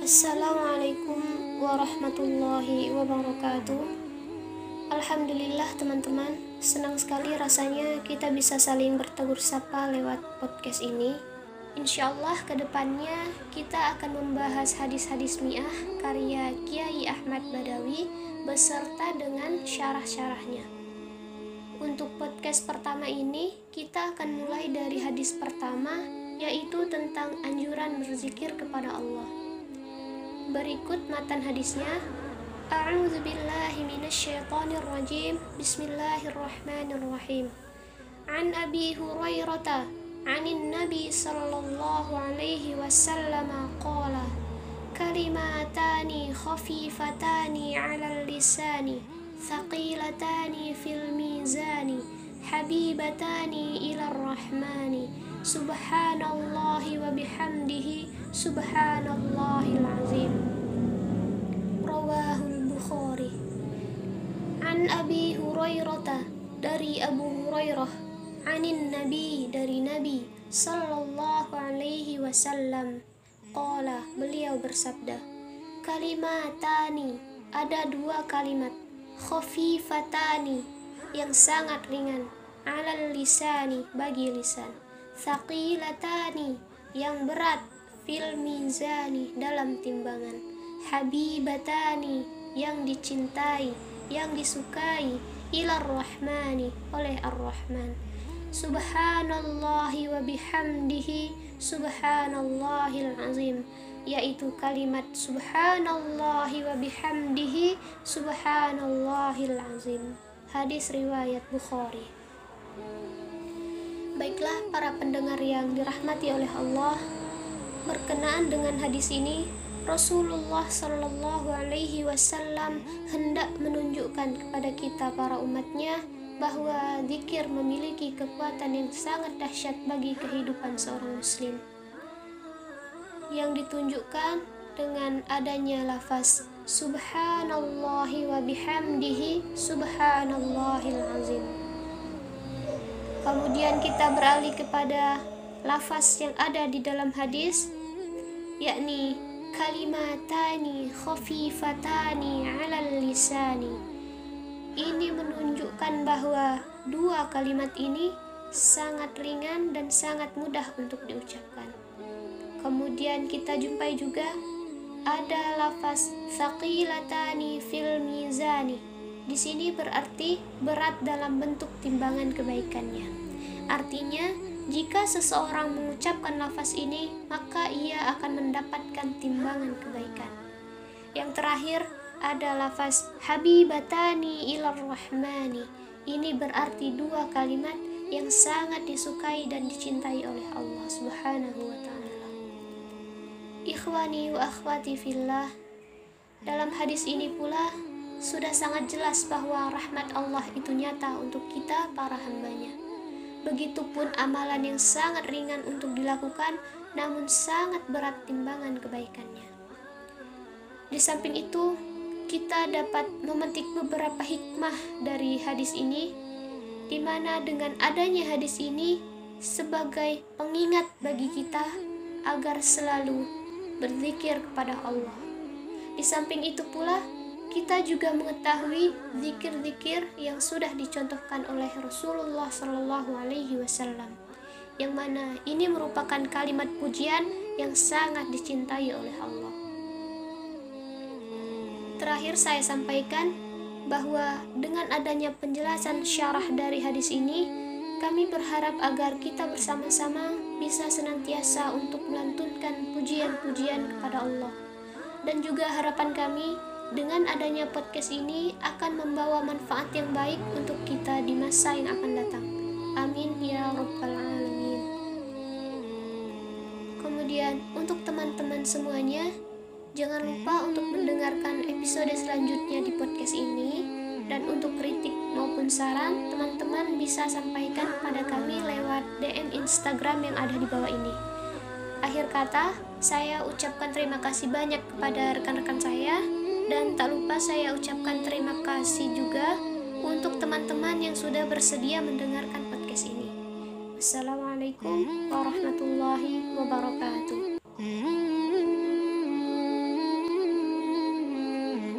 Assalamualaikum warahmatullahi wabarakatuh. Alhamdulillah teman-teman, senang sekali rasanya kita bisa saling bertegur sapa lewat podcast ini. Insya Allah ke depannya kita akan membahas hadis-hadis mi'ah karya Kiai Ahmad Badawi beserta dengan syarah-syarahnya. Untuk podcast pertama ini, kita akan mulai dari hadis pertama, yaitu tentang anjuran berzikir kepada Allah. Berikut matan hadisnya. A'udzu billahi minasyaitonir rajim. Bismillahirrahmanirrahim. An Abi Hurairah عن النبي صلى الله عليه وسلم قال كلماتان خفيفتان على اللسان ثقيلتان في الميزان حبيبتان إلى الرحمن subhanallahi wa bihamdihi subhanallahil azim rawahul bukhari. An abi hurairah dari Abu Hurairah. Anin nabi dari nabi sallallahu alaihi wasallam. Qala beliau bersabda kalimatani ada dua kalimat. Khafifatani yang sangat ringan. Alal lisani bagi lisan thaqilatani yang berat fil mizani dalam timbangan. Habibatani yang dicintai yang disukai ilar rahmani oleh ar-rahman. Subhanallahi wa bihamdihi subhanallahil azim. Yaitu kalimat subhanallahi wa bihamdihi subhanallahil azim. Hadis riwayat Bukhari Baiklah para pendengar yang dirahmati oleh Allah berkenaan dengan hadis ini Rasulullah Shallallahu Alaihi Wasallam hendak menunjukkan kepada kita para umatnya bahwa zikir memiliki kekuatan yang sangat dahsyat bagi kehidupan seorang muslim. Yang ditunjukkan dengan adanya lafaz subhanallahi wa bihamdihi subhanallahil azim kemudian kita beralih kepada lafaz yang ada di dalam hadis yakni kalimatani khafifatani alal lisani ini menunjukkan bahwa dua kalimat ini sangat ringan dan sangat mudah untuk diucapkan. Kemudian kita jumpai juga ada lafaz saqilatani fil mizani. Di sini berarti berat dalam bentuk timbangan kebaikannya. Artinya, jika seseorang mengucapkan lafaz ini, maka ia akan mendapatkan timbangan kebaikan. Yang terakhir, ada lafaz habibatani ilar rahmani. Ini berarti dua kalimat yang sangat disukai dan dicintai oleh Allah Subhanahu wa taala. Ikhwani wa akhwati fillah. Dalam hadis ini pula sudah sangat jelas bahwa rahmat Allah itu nyata untuk kita para hambanya. Begitupun amalan yang sangat ringan untuk dilakukan namun sangat berat timbangan kebaikannya. Di samping itu, kita dapat memetik beberapa hikmah dari hadis ini, di mana dengan adanya hadis ini sebagai pengingat bagi kita agar selalu berzikir kepada Allah. Di samping itu pula, kita juga mengetahui zikir-zikir yang sudah dicontohkan oleh Rasulullah Shallallahu Alaihi Wasallam, yang mana ini merupakan kalimat pujian yang sangat dicintai oleh Allah. Terakhir saya sampaikan bahwa dengan adanya penjelasan syarah dari hadis ini, kami berharap agar kita bersama-sama bisa senantiasa untuk melantunkan pujian-pujian kepada Allah. Dan juga harapan kami dengan adanya podcast ini akan membawa manfaat yang baik untuk kita di masa yang akan datang. Amin ya rabbal alamin. Kemudian untuk teman-teman semuanya, Jangan lupa untuk mendengarkan episode selanjutnya di podcast ini dan untuk kritik maupun saran teman-teman bisa sampaikan pada kami lewat DM Instagram yang ada di bawah ini. Akhir kata, saya ucapkan terima kasih banyak kepada rekan-rekan saya dan tak lupa saya ucapkan terima kasih juga untuk teman-teman yang sudah bersedia mendengarkan podcast ini. Assalamualaikum warahmatullahi wabarakatuh.